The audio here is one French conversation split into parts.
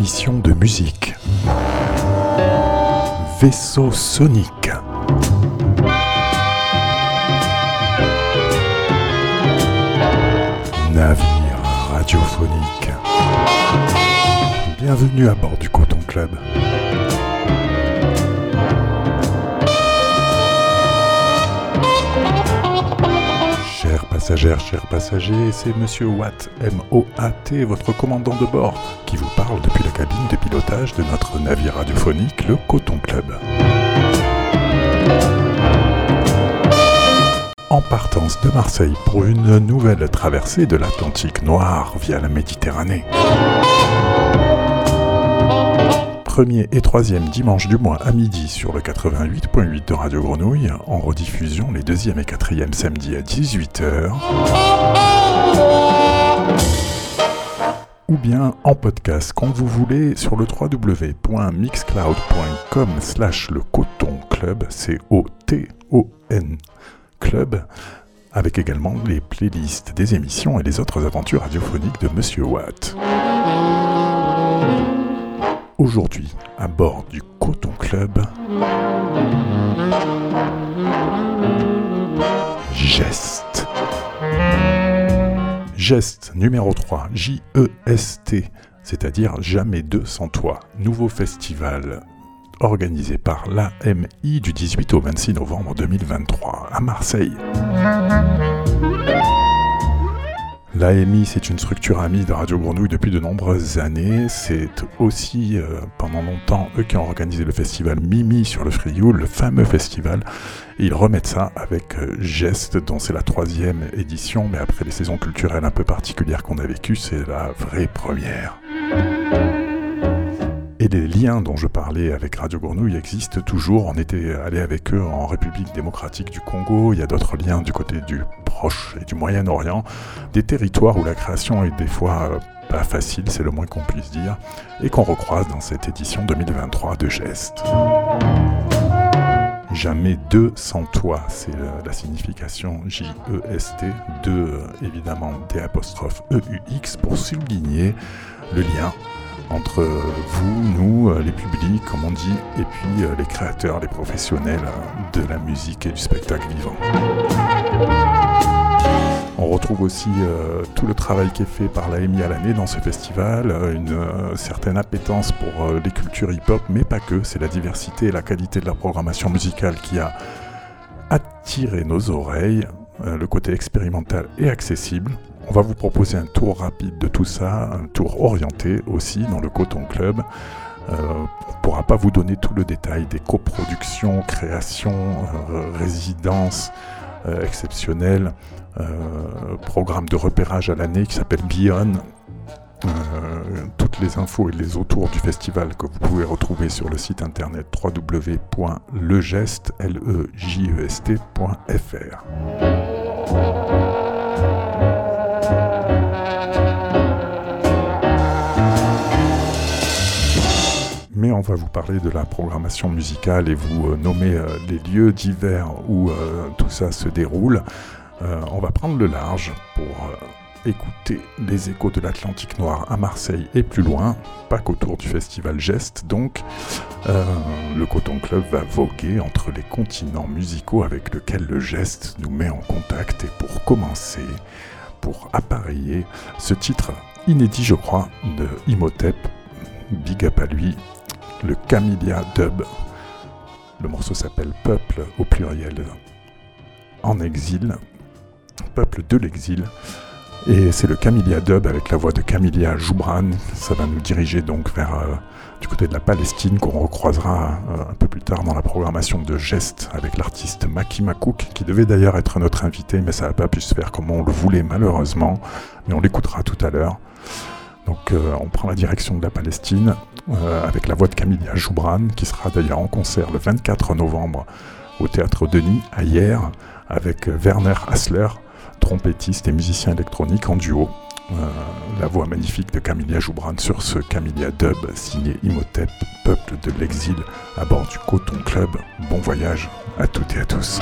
émission de musique. Vaisseau sonique. Navire radiophonique. Bienvenue à bord du Coton Club. Chers passagers, c'est Monsieur Watt, M-O-A-T, votre commandant de bord, qui vous parle depuis la cabine de pilotage de notre navire radiophonique, le Coton Club. En partance de Marseille pour une nouvelle traversée de l'Atlantique noir via la Méditerranée. Premier et troisième dimanche du mois à midi sur le 88.8 de Radio Grenouille, en rediffusion les deuxième et quatrième samedis à 18h. Ou bien en podcast quand vous voulez sur le www.mixcloud.com slash le coton club, C-O-T-O-N club, avec également les playlists des émissions et les autres aventures radiophoniques de Monsieur Watt. Aujourd'hui, à bord du Coton Club, Geste. Geste numéro 3, J-E-S-T, c'est-à-dire Jamais deux sans toi. Nouveau festival organisé par l'AMI du 18 au 26 novembre 2023 à Marseille. L'AMI, c'est une structure amie de Radio Grenouille depuis de nombreuses années. C'est aussi, euh, pendant longtemps, eux qui ont organisé le festival Mimi sur le Frioul, le fameux festival. Et ils remettent ça avec euh, Geste, dont c'est la troisième édition, mais après les saisons culturelles un peu particulières qu'on a vécues, c'est la vraie première. Et les liens dont je parlais avec Radio Grenouille existent toujours. On était allé avec eux en République démocratique du Congo. Il y a d'autres liens du côté du Proche et du Moyen-Orient. Des territoires où la création est des fois euh, pas facile, c'est le moins qu'on puisse dire. Et qu'on recroise dans cette édition 2023 de Geste. Jamais deux sans toi, c'est la signification J-E-S-T, deux euh, évidemment D apostrophe E-U-X pour souligner le lien entre vous, nous, euh, les publics, comme on dit, et puis euh, les créateurs, les professionnels euh, de la musique et du spectacle vivant. On retrouve aussi tout le travail qui est fait par l'AMI à l'année dans ce festival, une certaine appétence pour les cultures hip-hop, mais pas que, c'est la diversité et la qualité de la programmation musicale qui a attiré nos oreilles, le côté expérimental et accessible, on va vous proposer un tour rapide de tout ça, un tour orienté aussi dans le Coton Club. Euh, on ne pourra pas vous donner tout le détail des coproductions, créations, euh, résidences euh, exceptionnelles, programme de repérage à l'année qui s'appelle Beyond. toutes les infos et les autours du festival que vous pouvez retrouver sur le site internet www.legest.fr. mais on va vous parler de la programmation musicale et vous euh, nommer euh, les lieux divers où euh, tout ça se déroule. on va prendre le large pour écouter les échos de l'Atlantique Noir à Marseille et plus loin, pas qu'autour du festival Geste donc. le Coton Club va voguer entre les continents musicaux avec lesquels le Geste nous met en contact et pour commencer, pour appareiller ce titre inédit je crois de Imhotep, big up à lui, le Camellia Dub. Le morceau s'appelle Peuple au pluriel en exil, Peuple de l'exil. Et c'est le Camellia Dub avec la voix de Camellia Joubran. Ça va nous diriger donc vers euh, du côté de la Palestine qu'on recroisera euh, un peu plus tard dans la programmation de Geste avec l'artiste Maki Makouk qui devait d'ailleurs être notre invité mais ça n'a pas pu se faire comme on le voulait malheureusement. Mais on l'écoutera tout à l'heure. Donc euh, on prend la direction de la Palestine euh, avec la voix de Camilla Joubran qui sera d'ailleurs en concert le 24 novembre au Théâtre Denis à hier avec Werner Hassler, trompettiste et musicien électronique en duo. Euh, la voix magnifique de Camilla Joubran sur ce Camilla Dub signé Imhotep, peuple de l'exil à bord du Coton Club. Bon voyage à toutes et à tous.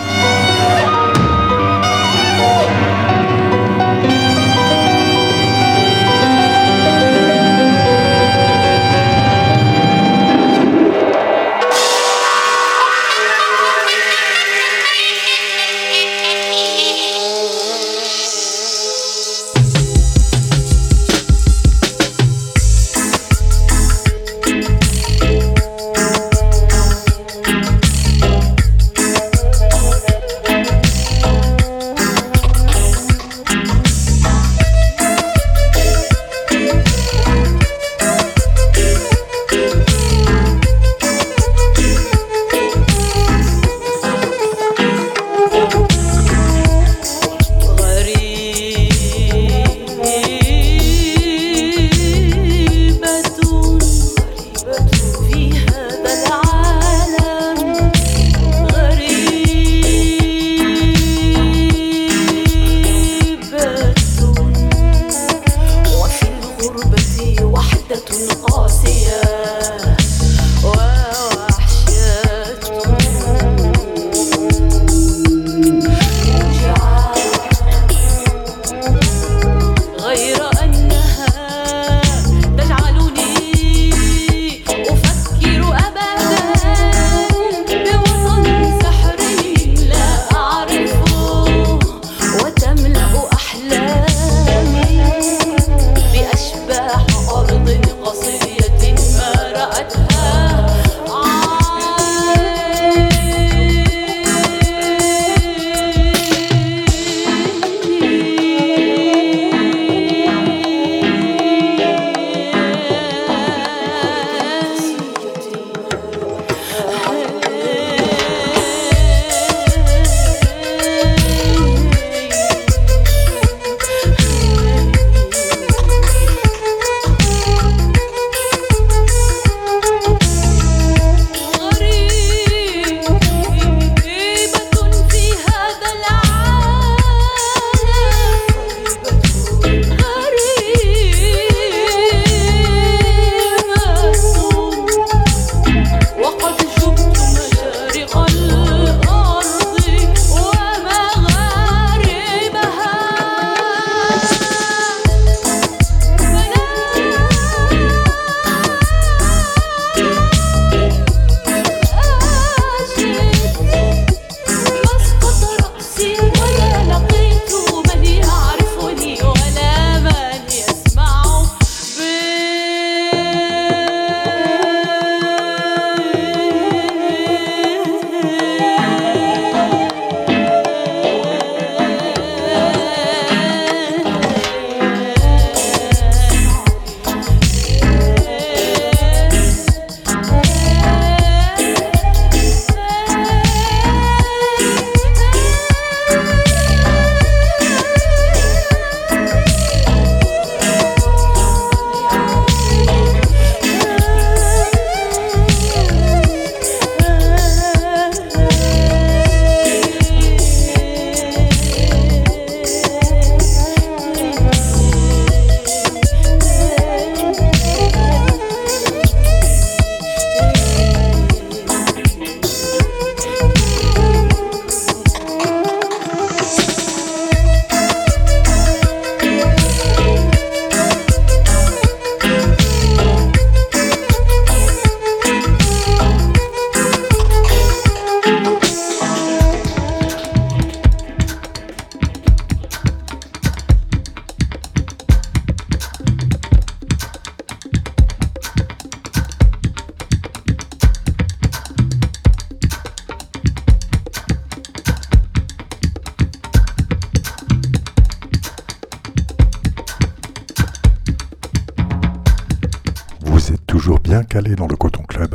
Dans le Coton Club.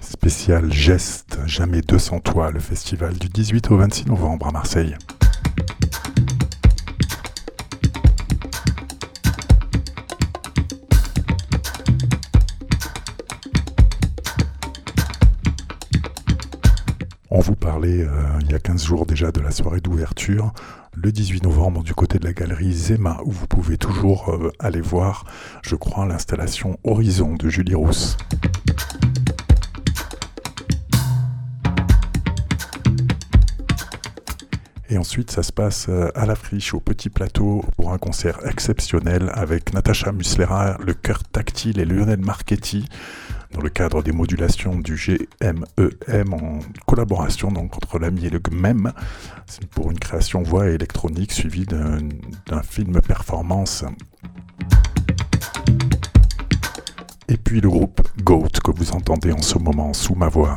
Spécial Geste, jamais 200 toits, le festival du 18 au 26 novembre à Marseille. Euh, il y a 15 jours déjà de la soirée d'ouverture le 18 novembre du côté de la galerie Zema où vous pouvez toujours euh, aller voir, je crois, l'installation Horizon de Julie Rousse. Et ensuite, ça se passe euh, à la friche, au petit plateau, pour un concert exceptionnel avec Natacha Muslera, le cœur tactile et Lionel Marchetti dans le cadre des modulations du GMEM e en collaboration donc, entre l'AMI et le GMEM. Pour une création voix électronique suivie d'un film performance. Et puis le groupe GOAT que vous entendez en ce moment sous ma voix.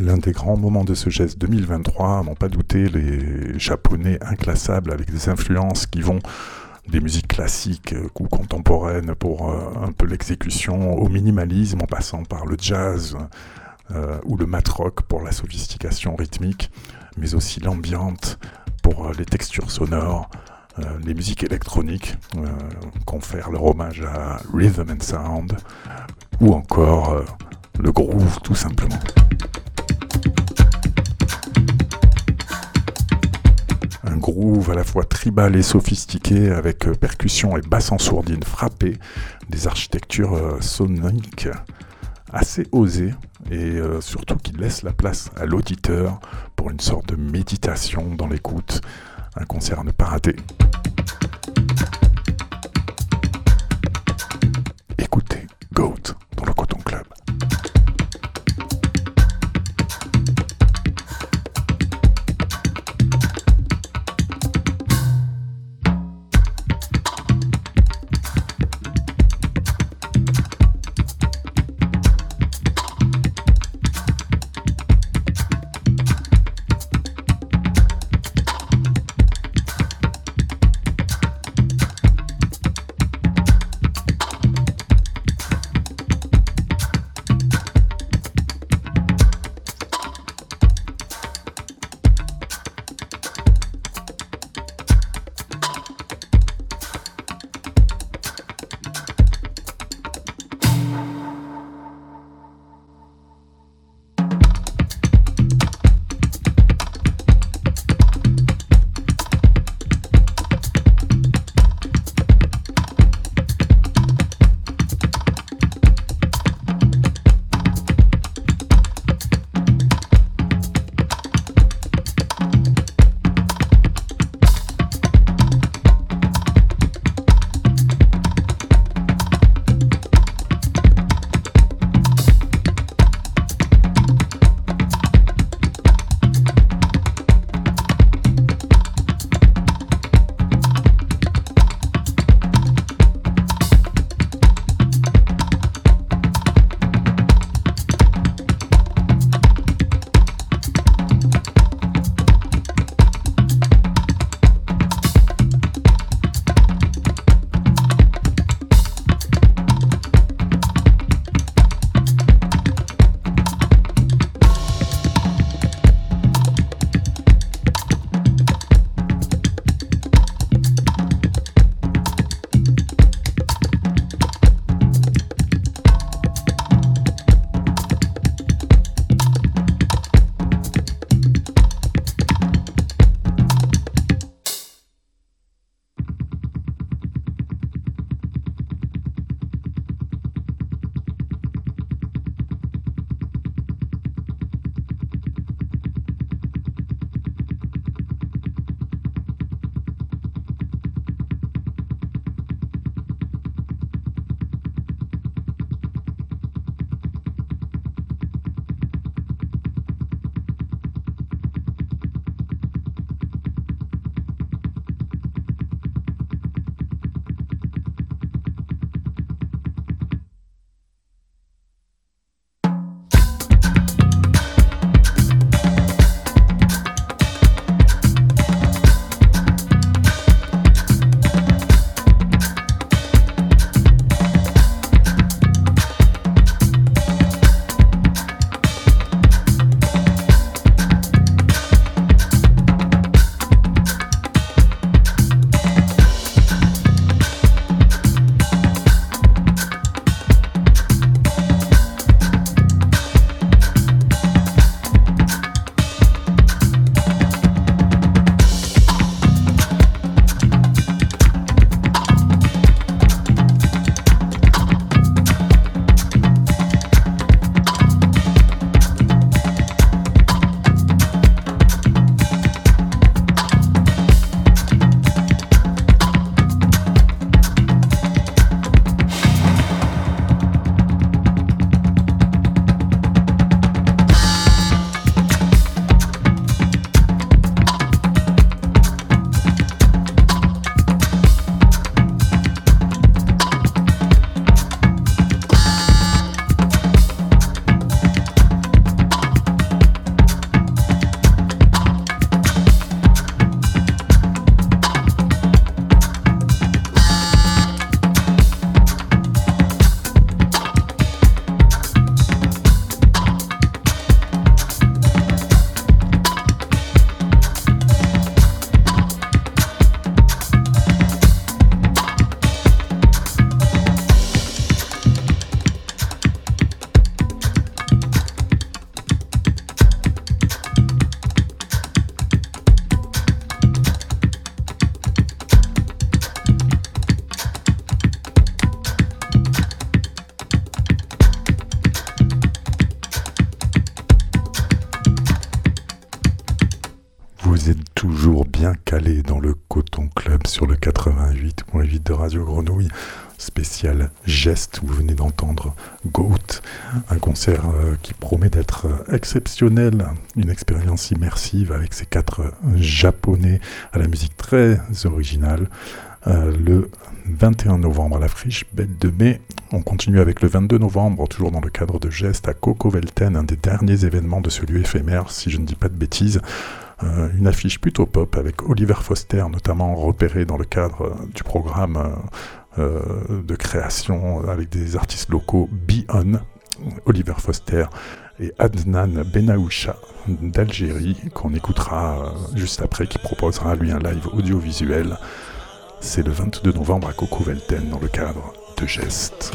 L'un des grands moments de ce geste 2023, à n'en pas douter, les japonais inclassables avec des influences qui vont des musiques classiques euh, ou contemporaines pour euh, un peu l'exécution, au minimalisme en passant par le jazz euh, ou le mat rock pour la sophistication rythmique, mais aussi l'ambiante pour les textures sonores, les musiques électroniques, confèrent leur hommage à Rhythm and Sound, ou encore le groove tout simplement. À la fois tribal et sophistiqué avec percussion et basse en sourdine frappée, des architectures soniques assez osées et surtout qui laissent la place à l'auditeur pour une sorte de méditation dans l'écoute, un concert à ne pas rater. Euh, qui promet d'être euh, exceptionnel, une expérience immersive avec ces quatre euh, japonais à la musique très originale. le 21 novembre à la friche Belle de Mai. On continue avec le 22 novembre, toujours dans le cadre de Geste, à Coco Velten, un des derniers événements de ce lieu éphémère, si je ne dis pas de bêtises. Une affiche plutôt pop avec Oliver Foster, notamment repéré dans le cadre du programme de création avec des artistes locaux Be On, Oliver Foster et Adnan Benaoucha d'Algérie, qu'on écoutera juste après, qui proposera lui un live audiovisuel. C'est le 22 novembre à Coco Velten dans le cadre de Geste.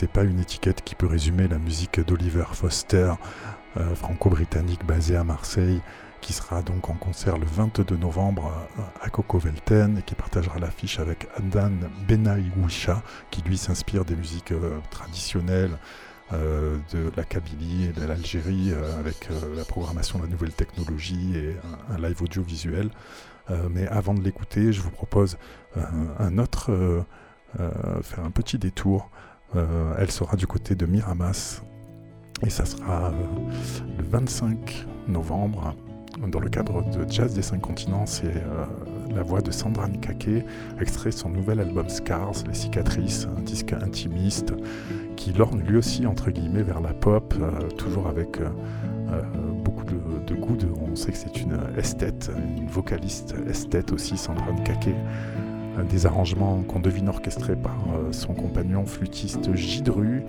C'est pas une étiquette qui peut résumer la musique d'Oliver Foster, euh, franco-britannique basé à Marseille, qui sera donc en concert le 22 novembre euh, à Coco Velten et qui partagera l'affiche avec Adan Benaïwisha, qui lui s'inspire des musiques euh, traditionnelles de la Kabylie et de l'Algérie avec la programmation de la nouvelle technologie et un, live audiovisuel. mais avant de l'écouter, je vous propose un autre, faire un petit détour euh, elle sera du côté de Miramas et ça sera euh, le 25 novembre dans le cadre de Jazz des Cinq Continents. C'est euh, la voix de Sandra Nikake, extrait son nouvel album Scars, Les Cicatrices, un disque intimiste qui lorne lui aussi entre guillemets vers la pop, toujours avec beaucoup de, goût. on sait que c'est une esthète, une vocaliste esthète aussi, Sandra Nikake des arrangements qu'on devine orchestrés par euh, son compagnon flûtiste Gidru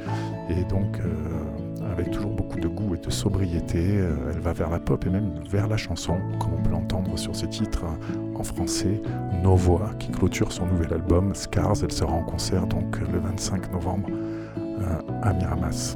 et donc euh, avec toujours beaucoup de goût et de sobriété. Elle va vers la pop et même vers la chanson, comme on peut l'entendre sur ses titres en français. Nos Voix, qui clôture son nouvel album Scars. Elle sera en concert donc le 25 novembre à Miramas.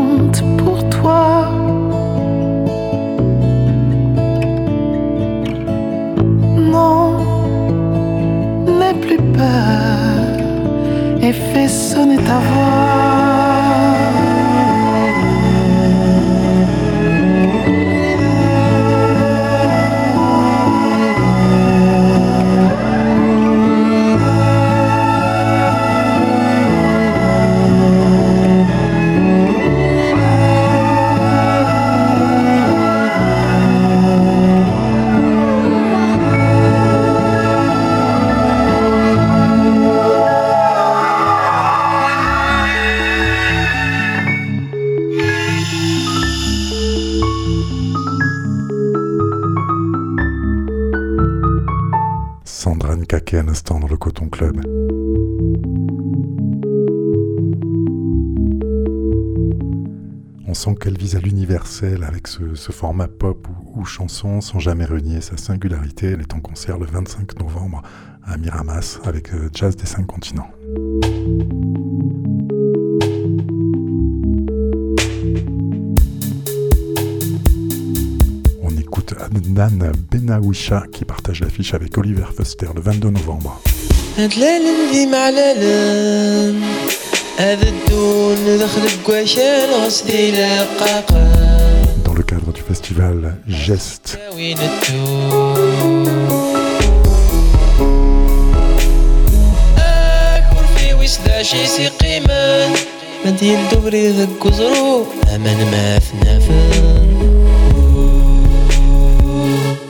plus et fais sonner ta voix. Ce, format pop ou, chanson sans jamais renier sa singularité. Elle est en concert le 25 novembre à Miramas avec euh, Jazz des cinq continents. On écoute Adnan Benawisha qui partage l'affiche avec Oliver Foster le 22 novembre. هتلالم دي معلالم هذا الدون دخل قواشان غصدي لقاقا Dans le cadre du festival Geste.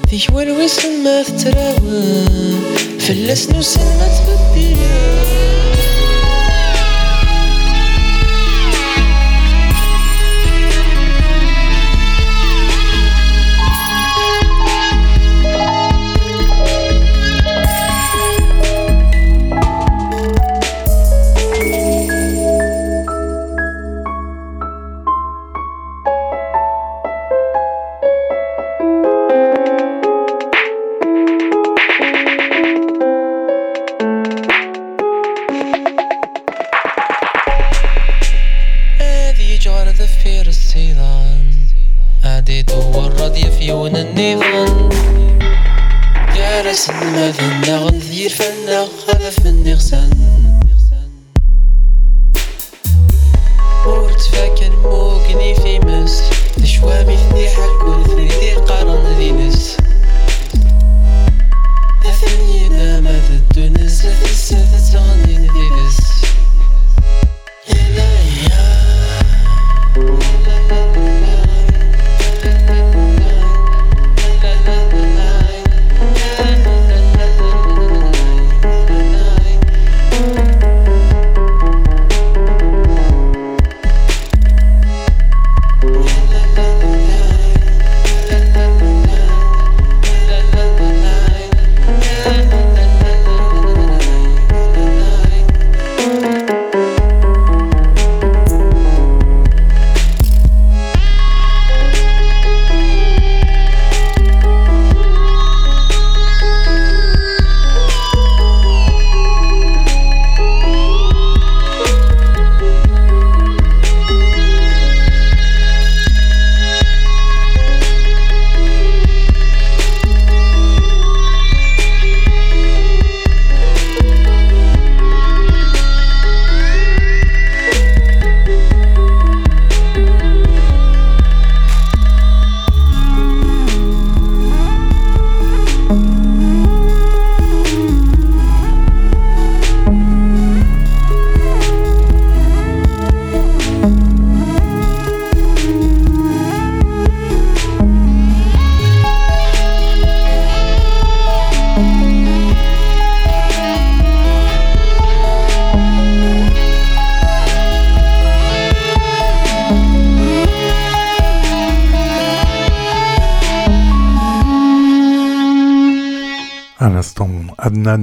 في شوال ما تتراون فلاس نوسن ما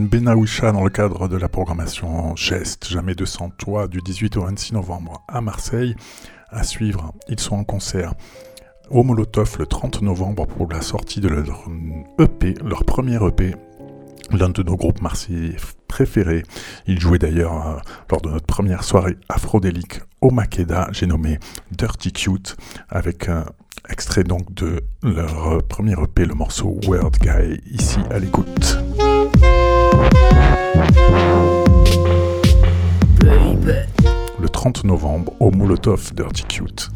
Benaoucha dans le cadre de la programmation Geste, Jamais 200 Toi du 18 au 26 novembre à Marseille. À suivre, ils sont en concert au Molotov le 30 novembre pour la sortie de leur EP, leur premier EP, l'un de nos groupes marseillais préférés. Ils jouaient d'ailleurs euh, lors de notre première soirée afrodélique au Makeda, j'ai nommé Dirty Cute, avec un extrait donc de leur premier EP, le morceau Word Guy, ici à l'écoute. Le 30 novembre au Molotov Dirty Cute.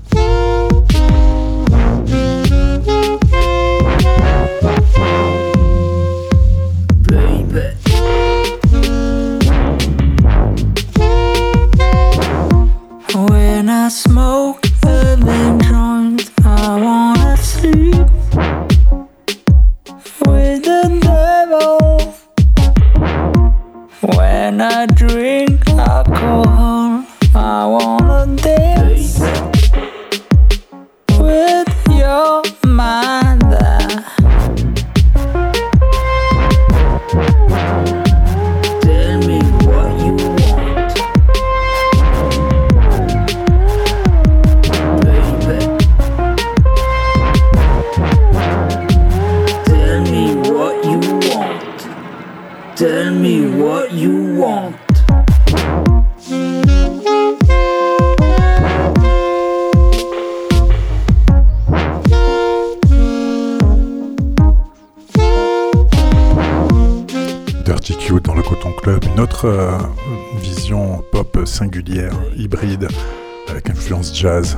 Jazz,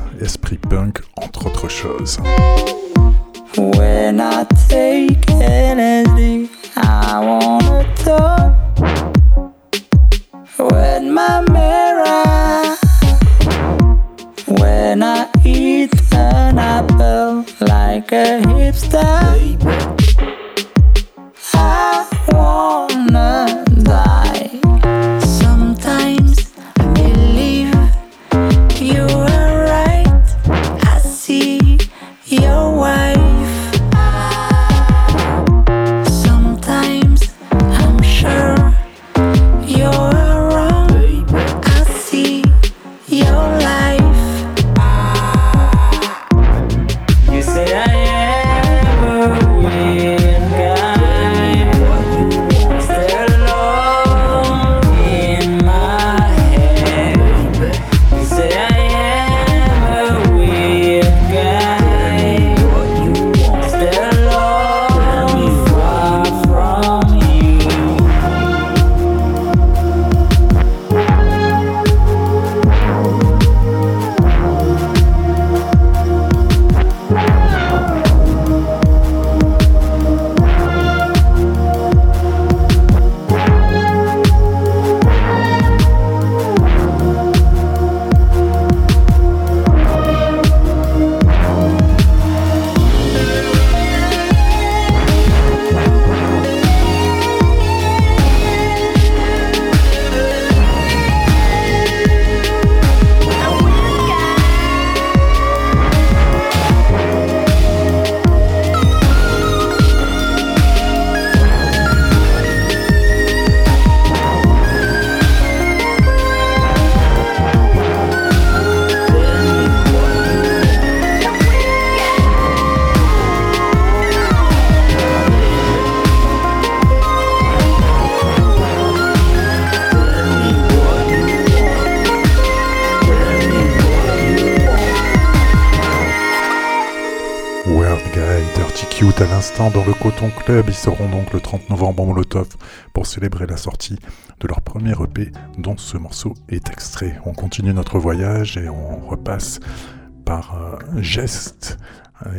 À l'instant dans le Coton Club. Ils seront donc le 30 novembre en Molotov pour célébrer la sortie de leur premier EP dont ce morceau est extrait. On continue notre voyage et on repasse par euh, Geste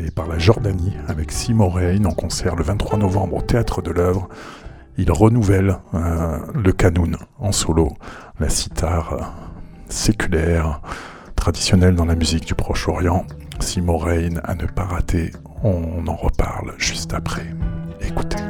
et par la Jordanie avec Simon Rain en concert le 23 novembre au Théâtre de l'œuvre. Il renouvelle euh, le canoun en solo, la sitar euh, séculaire, traditionnelle dans la musique du Proche-Orient. Simon Rain à ne pas rater, on en reparle juste après. Écoutez.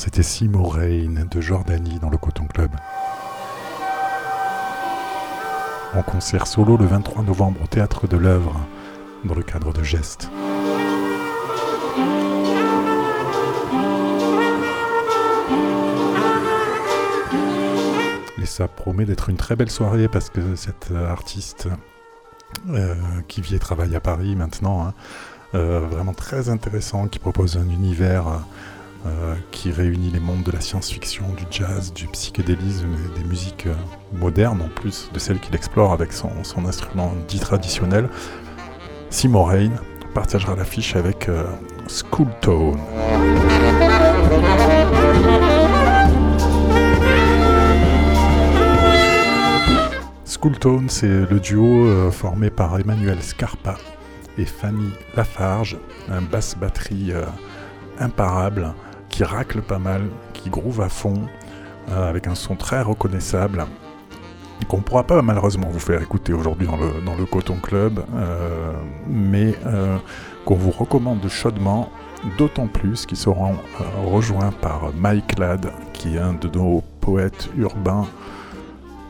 C'était Simo Rain de Jordanie dans le Coton Club. En concert solo le 23 novembre au Théâtre de l'œuvre dans le cadre de Gestes. Et ça promet d'être une très belle soirée parce que cet artiste euh, qui vit et travaille à Paris maintenant, hein, euh, vraiment très intéressant, qui propose un univers qui réunit les mondes de la science-fiction, du jazz, du psychédélisme et des musiques euh, modernes en plus de celles qu'il explore avec son, instrument dit traditionnel. Simon Rain partagera l'affiche avec euh, School Tone. School Tone, c'est le duo formé par Emmanuel Scarpa et Fanny Lafarge, un basse-batterie imparable qui racle pas mal, qui groove à fond, euh, avec un son très reconnaissable. qu'on ne pourra pas malheureusement vous faire écouter aujourd'hui dans le, dans le Coton Club, euh, mais euh, qu'on vous recommande chaudement, d'autant plus qu'ils seront euh, rejoints par Mike Ladd, qui est un de nos poètes urbains,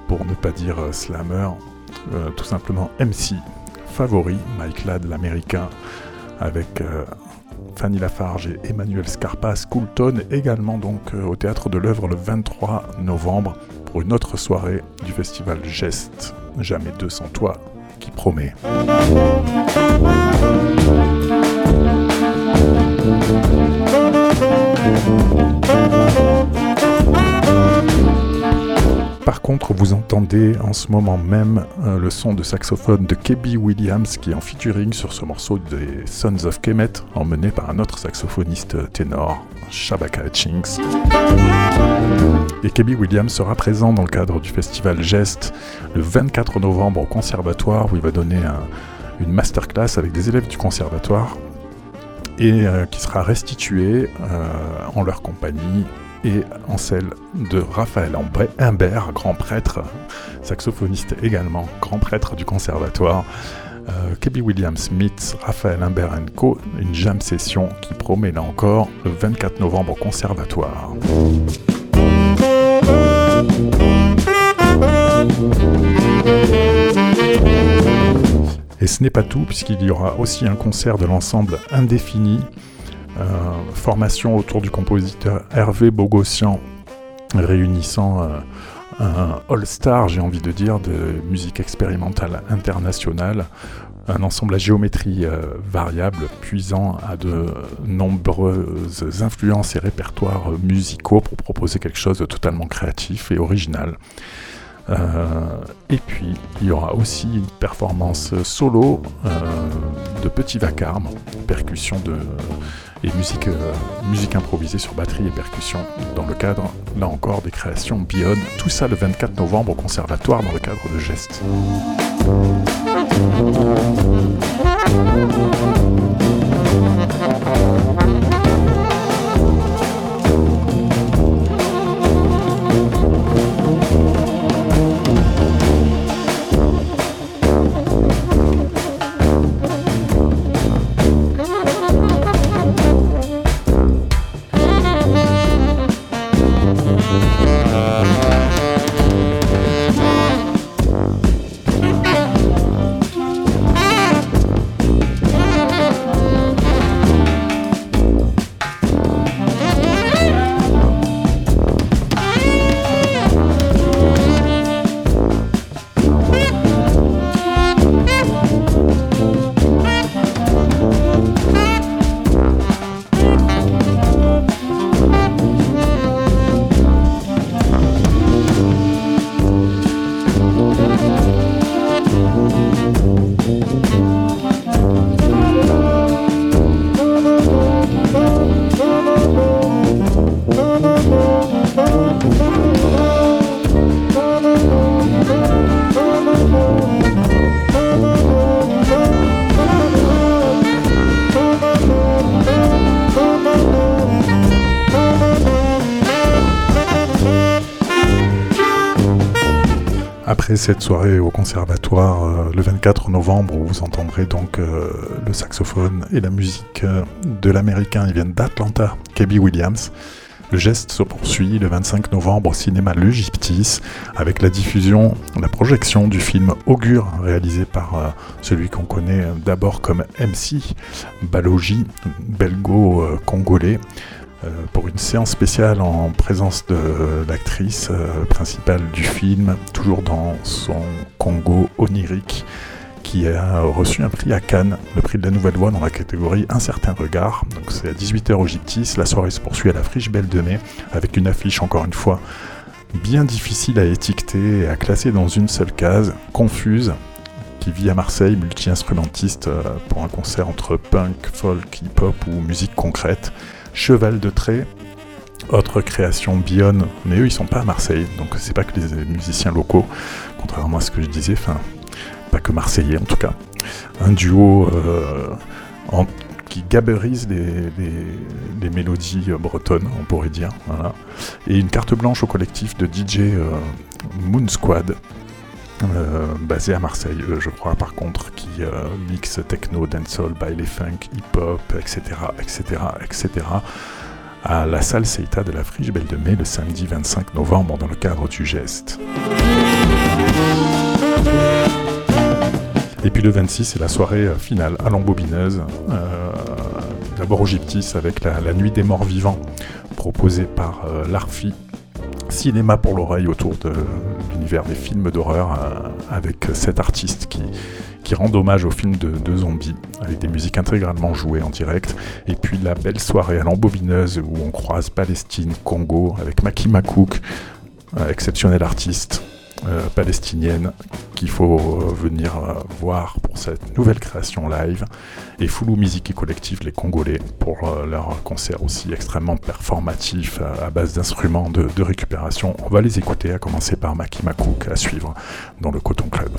pour ne pas dire slammer, tout simplement MC favori, Mike Ladd l'américain, avec Fanny Lafarge et Emmanuel Scarpa Coulton, également donc au théâtre de l'œuvre le 23 novembre pour une autre soirée du festival Geste, Jamais deux sans toi, qui promet. Par contre, vous entendez en ce moment même euh, le son de saxophone de Kebby Williams qui est en featuring sur ce morceau des Sons of Kemet, emmené par un autre saxophoniste ténor, Shabaka Hutchings. Et Kebby Williams sera présent dans le cadre du festival Geste le 24 novembre au conservatoire où il va donner une masterclass avec des élèves du conservatoire et euh, qui sera restituée euh, en leur compagnie et en celle de Raphaël Imbert, grand prêtre, saxophoniste également, grand prêtre du conservatoire. Euh, Kebby Williams meets Raphaël Imbert Co, une jam session qui promet là encore le 24 novembre au conservatoire. Et ce n'est pas tout, puisqu'il y aura aussi un concert de l'ensemble Indéfini, formation autour du compositeur Hervé Bogossian, réunissant euh, un all-star, j'ai envie de dire, de musique expérimentale internationale, un ensemble à géométrie euh, variable, puisant à de nombreuses influences et répertoires musicaux pour proposer quelque chose de totalement créatif et original. Et puis, il y aura aussi une performance solo de Petit Vacarme, percussion de, et musique, euh, musique improvisée sur batterie et percussion dans le cadre, là encore, des créations Beyond. Tout ça le 24 novembre au Conservatoire dans le cadre de Gestes. Cette soirée au conservatoire euh, le 24 novembre où vous entendrez donc euh, le saxophone et la musique euh, de l'américain, il vient d'Atlanta, Kebby Williams. Le geste se poursuit le 25 novembre au cinéma Le Gyptis avec la diffusion, la projection du film Augure réalisé par celui qu'on connaît d'abord comme MC, Balogi, belgo-congolais. Euh, pour une séance spéciale en présence de l'actrice euh, principale du film, toujours dans son Congo onirique, qui a reçu un prix à Cannes, le prix de la nouvelle voix dans la catégorie Un certain regard. Donc c'est à 18h au Gyptis, la soirée se poursuit à la Friche Belle de Mai, avec une affiche encore une fois bien difficile à étiqueter et à classer dans une seule case, confuse, qui vit à Marseille, multi-instrumentiste euh, pour un concert entre punk, folk, hip-hop ou musique concrète. Cheval de Trait, autre création Bionne, mais eux ils sont pas à Marseille, donc c'est pas que les musiciens locaux, contrairement à ce que je disais, enfin pas que marseillais en tout cas. Un duo euh, qui gaberise les, mélodies bretonnes, on pourrait dire, et une carte blanche au collectif de DJ euh, Moon Squad, basé à Marseille, je crois, par contre, qui mixe techno, dancehall, baile funk, hip-hop, etc., etc., etc., à la salle Seita de la Friche Belle de Mai le samedi 25 novembre dans le cadre du geste. Et puis le 26, c'est la soirée finale à l'embobineuse, euh, d'abord au Gyptis avec la, Nuit des Morts Vivants, proposée par euh, l'ARFI, cinéma pour l'oreille autour de l'univers des films d'horreur, euh, avec sept artistes qui, rendent hommage aux films de, zombies, avec des musiques intégralement jouées en direct. Et puis la belle soirée à l'embobineuse où on croise Palestine, Congo, avec Maki Makouk, exceptionnel artiste. Euh, palestinienne qu'il faut euh, venir euh, voir pour cette nouvelle création live et Foulou Musique et Collectif les Congolais pour leur concert aussi extrêmement performatif à base d'instruments de, de, récupération. On va les écouter à commencer par Maki Makouk à suivre dans le Coton Club.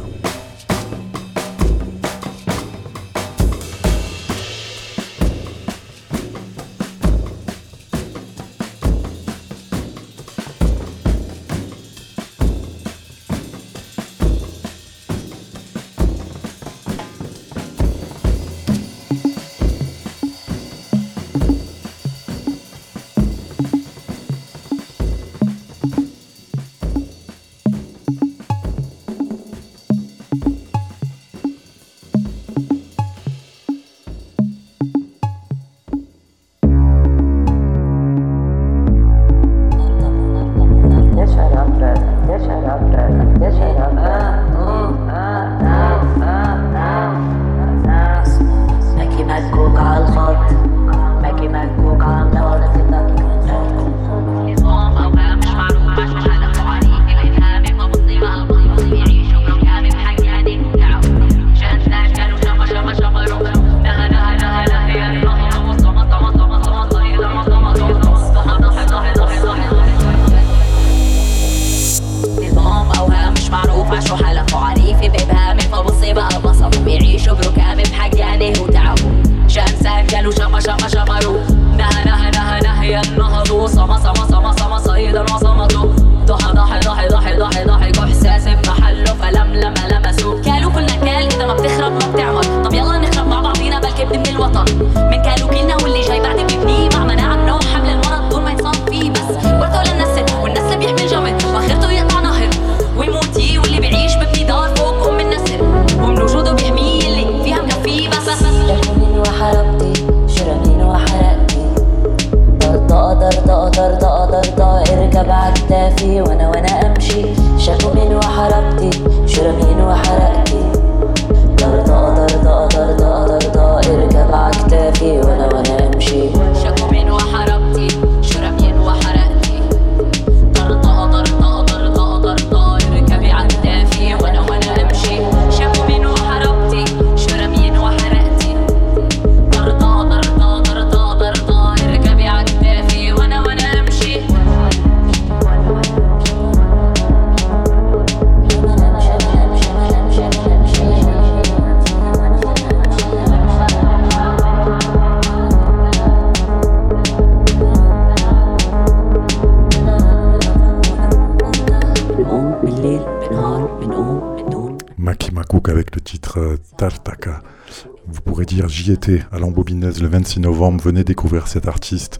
Étais à le 26 novembre. Venez découvrir cet artiste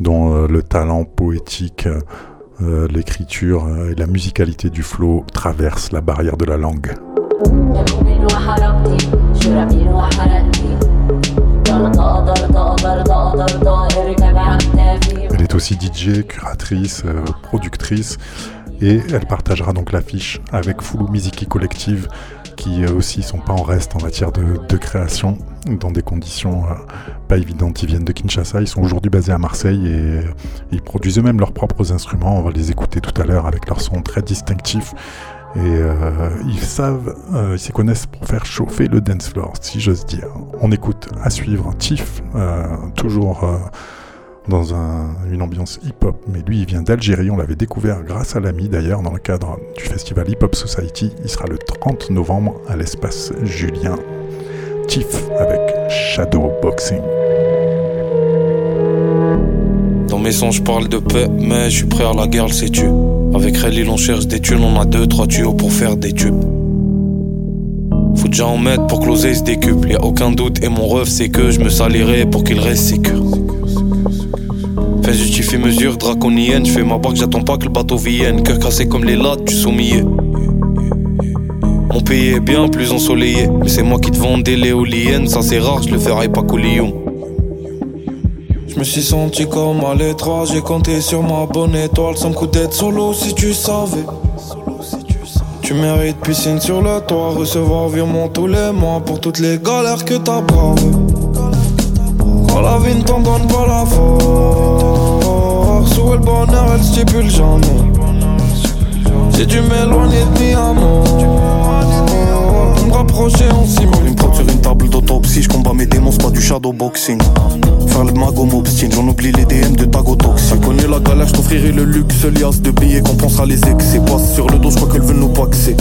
dont euh, le talent poétique, euh, l'écriture euh, et la musicalité du flow traversent la barrière de la langue. Elle est aussi DJ, curatrice, productrice et elle partagera donc l'affiche avec Foulou Miziki Collective qui aussi sont pas en reste en matière de, création dans des conditions euh, pas évidentes. Ils viennent de Kinshasa, ils sont aujourd'hui basés à Marseille et euh, ils produisent eux-mêmes leurs propres instruments. On va les écouter tout à l'heure avec leur son très distinctif. Et euh, ils savent, ils se connaissent pour faire chauffer le dance floor, si j'ose dire. On écoute à suivre Tiff, toujours dans une ambiance hip-hop, mais lui il vient d'Algérie, on l'avait découvert grâce à l'ami d'ailleurs dans le cadre du festival Hip Hop Society. Il sera le 30 novembre à l'espace Julien Avec Shadow Boxing. Dans mes sons je parle de paix, mais je suis prêt à la guerre, le sais-tu? Avec Relil on cherche des thunes, on a deux, trois tuyaux pour faire des tubes. Faut déjà en mettre pour closer se décuple. A aucun doute, et mon rêve c'est que je me salirai pour qu'il reste sécure. Fais justifie mesure draconienne, je fais ma barque, j'attends pas que le bateau vienne. Cœur cassé comme les lattes tu sommillais. Mon pays est bien plus ensoleillé, mais c'est moi qui te vendais l'éolienne, ça c'est rare, je le ferai pas coulion. Je me suis senti comme à l'étroit, j'ai compté sur ma bonne étoile, sans coup d'être solo si tu savais. Tu mérites piscine sur le toit, recevoir virement tous les mois pour toutes les galères que t'as bravées. Quand la vie ne t'en donne pas la force, où le bonheur? Elle stipule jamais. Si tu m'éloignes de mi amour me rapprocher en ciment. Une prod sur une table d'autopsie, je combats mes démons, c'est pas du shadowboxing. Faire le mago m'obstine, j'en oublie les DM de Tagotox. Tu connais la galère, je t'offrirai le luxe, lias de billets qu'on pensera les excès. Passe sur le dos, je crois qu'elles veulent nous paxer.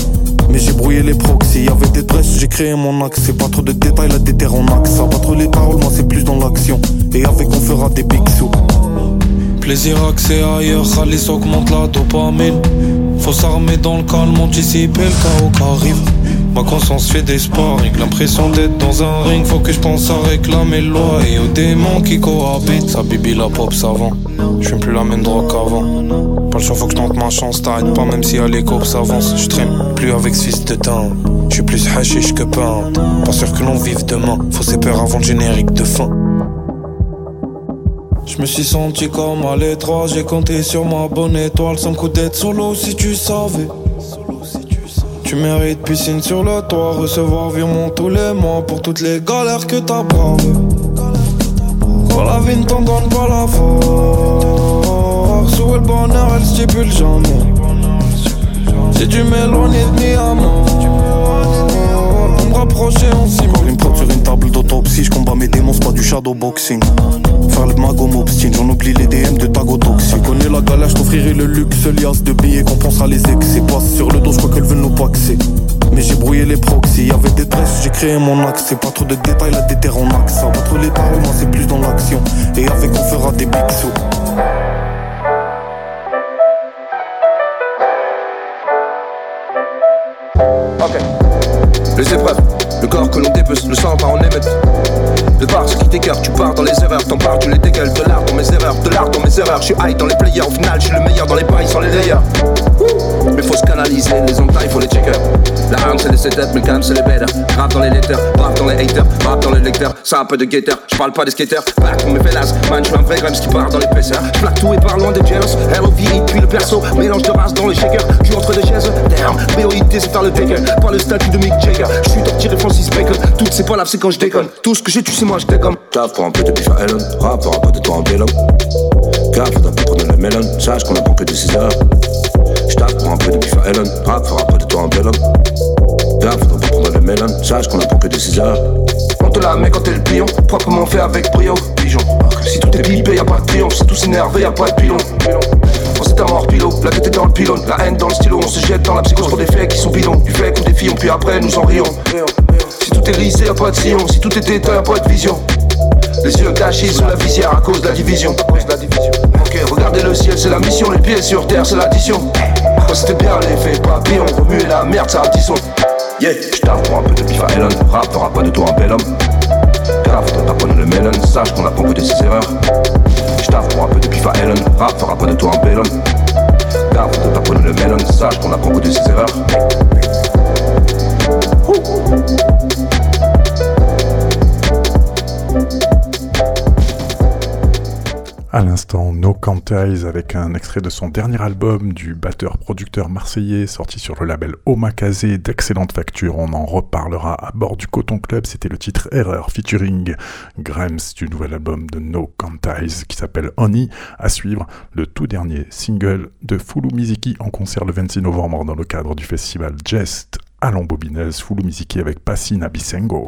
Mais j'ai brouillé les proxys, y'avait des dresses, j'ai créé mon axe. Pas trop de détails, la déterre en axe. Ça trop les paroles, moi c'est plus dans l'action. Et avec on fera des pixels. Plaisir accès ailleurs, Khalis augmente la dopamine. Faut s'armer dans le calme, anticiper le chaos qui arrive. Ma conscience fait des sparring, l'impression d'être dans un ring. Faut que je pense à réclamer loi et aux démons qui cohabitent. Ça bibi la pop savant, je plus la même drogue qu'avant. Pas le choix, faut que je tente ma chance, t'arrêtes pas même si à l'écho s'avance. Je traîne plus avec ce fils de teint, je suis plus hashish que peint. Pas sûr que l'on vive demain, faut ses peurs avant le générique de fin. Je me suis senti comme à l'étroit, j'ai compté sur ma bonne étoile sans coup d'être solo si tu savais. Tu mérites piscine sur le toit, recevoir virement tous les mois pour toutes les galères que t'as bravées. Quand la vie ne t'en donne pas la force, où le bonheur elle stipule jamais. Si tu m'éloignes de mi amour, me rapprocher en ciment. Une prod sur une table d'autopsie, je combats mes démons, c'est pas du shadowboxing. Faire le mago m'obstine, j'en oublie les DM de Tagotox. Tu connais la galère, je t'offrirai le luxe, lias de billets qu'on pensera les excès. Passe sur le dos, je crois qu'elles veulent nous paxer. Mais j'ai brouillé les proxys, y'avait des dresses, j'ai créé mon axe. C'est pas trop de détails, la déterre en axe. Ça va trop les paroles, moi c'est plus dans l'action. Et avec on fera des pixels. Ok. Les épreuves, le corps que l'on dépece, le sang part en émeute. De par ce qui t'écarte, tu pars dans les erreurs, t'en pars, tu les dégueules. De l'art dans mes erreurs, de l'art dans mes erreurs. Je suis high dans les players, au final, je suis le meilleur dans les paris sans les layers. Mais faut se canaliser, les entailles, faut les checker. La harne c'est les setups, mais le calme c'est les better. Rap dans les lecteurs, rap dans les haters, rap dans les lecteurs. C'est un peu de gator, je parle pas des skaters. Back pour mes fellas, man, je un vrai Grimes qui part dans l'épaisseur. Je plaque tout et par loin des jealous. LOV, puis le perso, mélange de race dans le shaker. Je entre deux chaises, damn. BOIT c'est faire le taker, pas le statut de Mick Jagger. Je suis torturé Francis Bacon, toutes ces palabres c'est quand je déconne. Tout ce que j'ai, tu sais, moi je déconne. Taf pour un peu de bif à Ellen, rap pour un peu de toi en vélo. Gaffe, d'un peu prendre le melon, sache qu'on apprend que de 6 heures. J'taffe pour un peu de bif à Ellen, rap un peu de toi en vélo. Gaffe, d'un peu prendre le melon, sache qu'on apprend que de 6 heures. On te la met quand t'es le pion, proprement fait avec brio, pigeon. Si tout est pipé, y'a pas de triomphe, si tout s'énerve, y'a pas de pilon. On s'est un mort pilot, la tête est dans le pylône, la haine dans le stylo, on se jette dans la psychose pour des faits qui sont bidons. Du fait qu'on défions, puis après nous en rions. Si tout est lissé, y'a pas de sillon, si tout est éteint, y'a pas de vision. Les yeux cachés sous la visière à cause de la division. Regardez le ciel, c'est la mission, les pieds sur terre, c'est l'addition. Oh, c'était bien l'effet papillon, remuer la merde, ça a disson. Yeah, j'taffe pour un peu de bif à rap t'auras pas de toi un bel homme. Grave, t'en tapons le melon, sache qu'on apprend que de ses erreurs. J'taffe pour un peu de bif à rap t'auras pas de toi un bel homme. Grave, t'en tapons le melon, sache qu'on apprend que de ses erreurs. À l'instant, No Cantais avec un extrait de son dernier album du batteur-producteur marseillais sorti sur le label Omakase d'excellente facture. On en reparlera à bord du Coton Club. C'était le titre Erreur featuring Grimes du nouvel album de No Cantais qui s'appelle Honey. À suivre, le tout dernier single de Fulu Miziki en concert le 26 novembre dans le cadre du festival Jest à Lombobinez, Fulu Miziki avec Passina Bisengo.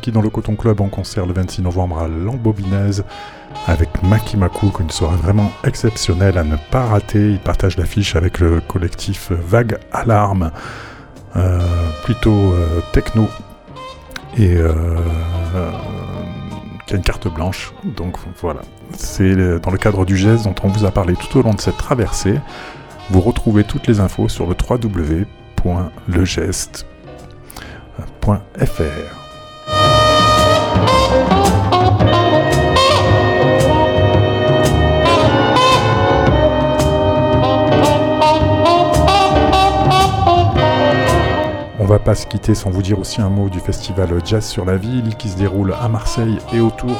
Miziki dans le Coton Club en concert le 26 novembre à Lambobinaise avec Maki Makouk, une soirée vraiment exceptionnelle à ne pas rater. Il partage l'affiche avec le collectif Vague Alarme, euh, plutôt euh, techno et euh, qui a une carte blanche. Donc voilà, c'est dans le cadre du geste dont on vous a parlé tout au long de cette traversée. Vous retrouvez toutes les infos sur le www.legeste.fr. va pas se quitter sans vous dire aussi un mot du festival Jazz sur la ville qui se déroule à Marseille et autour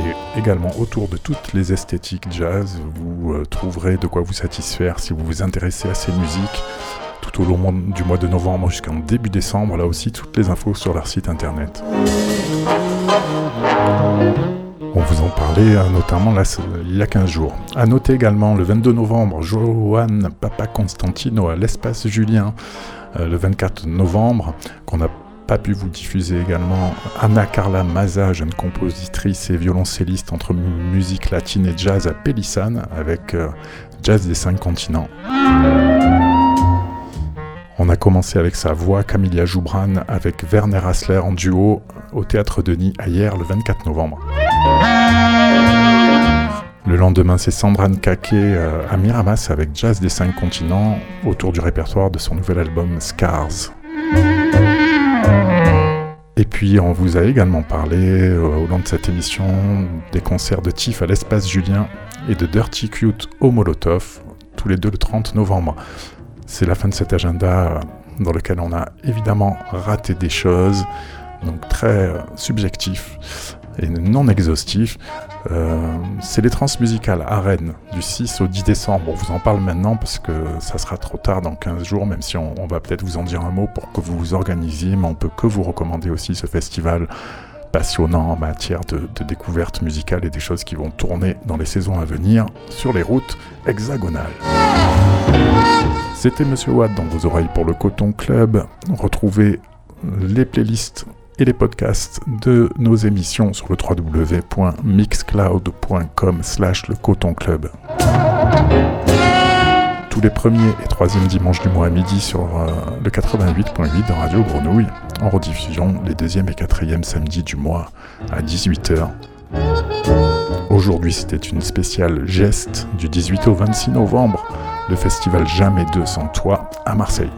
et également autour de toutes les esthétiques jazz. Vous euh, trouverez de quoi vous satisfaire si vous vous intéressez à ces musiques tout au long du mois de novembre jusqu'en début décembre. Là aussi, toutes les infos sur leur site internet. On vous en parlait euh, notamment il y a 15 jours. A noter également le 22 novembre, Johan Papa Constantino à l'espace Julien. Euh, le 24 novembre, qu'on n'a pas pu vous diffuser également Anna Carla Maza, jeune compositrice et violoncelliste entre musique latine et jazz à Pélissane avec euh, Jazz des cinq continents. On a commencé avec sa voix Camilla Joubran avec Werner Hassler en duo au Théâtre Denis hier le 24 novembre. Le lendemain, c'est Sandra Nkake euh, à Miramas avec Jazz des cinq continents autour du répertoire de son nouvel album Scars. Et puis, on vous a également parlé euh, au long de cette émission des concerts de Tiff à l'espace Julien et de Dirty Cute au Molotov, tous les deux le 30 novembre. C'est la fin de cet agenda euh, dans lequel on a évidemment raté des choses, donc très subjectif et non exhaustif. Euh, c'est les transmusicales à Rennes du 6 au 10 décembre. On vous en parle maintenant parce que ça sera trop tard dans 15 jours, même si on, va peut-être vous en dire un mot pour que vous vous organisiez, mais on peut que vous recommander aussi ce festival passionnant en matière de, de découverte musicale et des choses qui vont tourner dans les saisons à venir sur les routes hexagonales. C'était Monsieur Watt dans vos oreilles pour le Coton Club. Retrouvez les playlists et les podcasts de nos émissions sur le www.mixcloud.com slash le coton club. Tous les premiers et troisièmes dimanches du mois à midi sur euh, le 88.8 de Radio Grenouille, en rediffusion les deuxième et quatrième samedis du mois à 18h. Aujourd'hui, c'était une spéciale geste du 18 au 26 novembre, le festival Jamais deux sans toi à Marseille.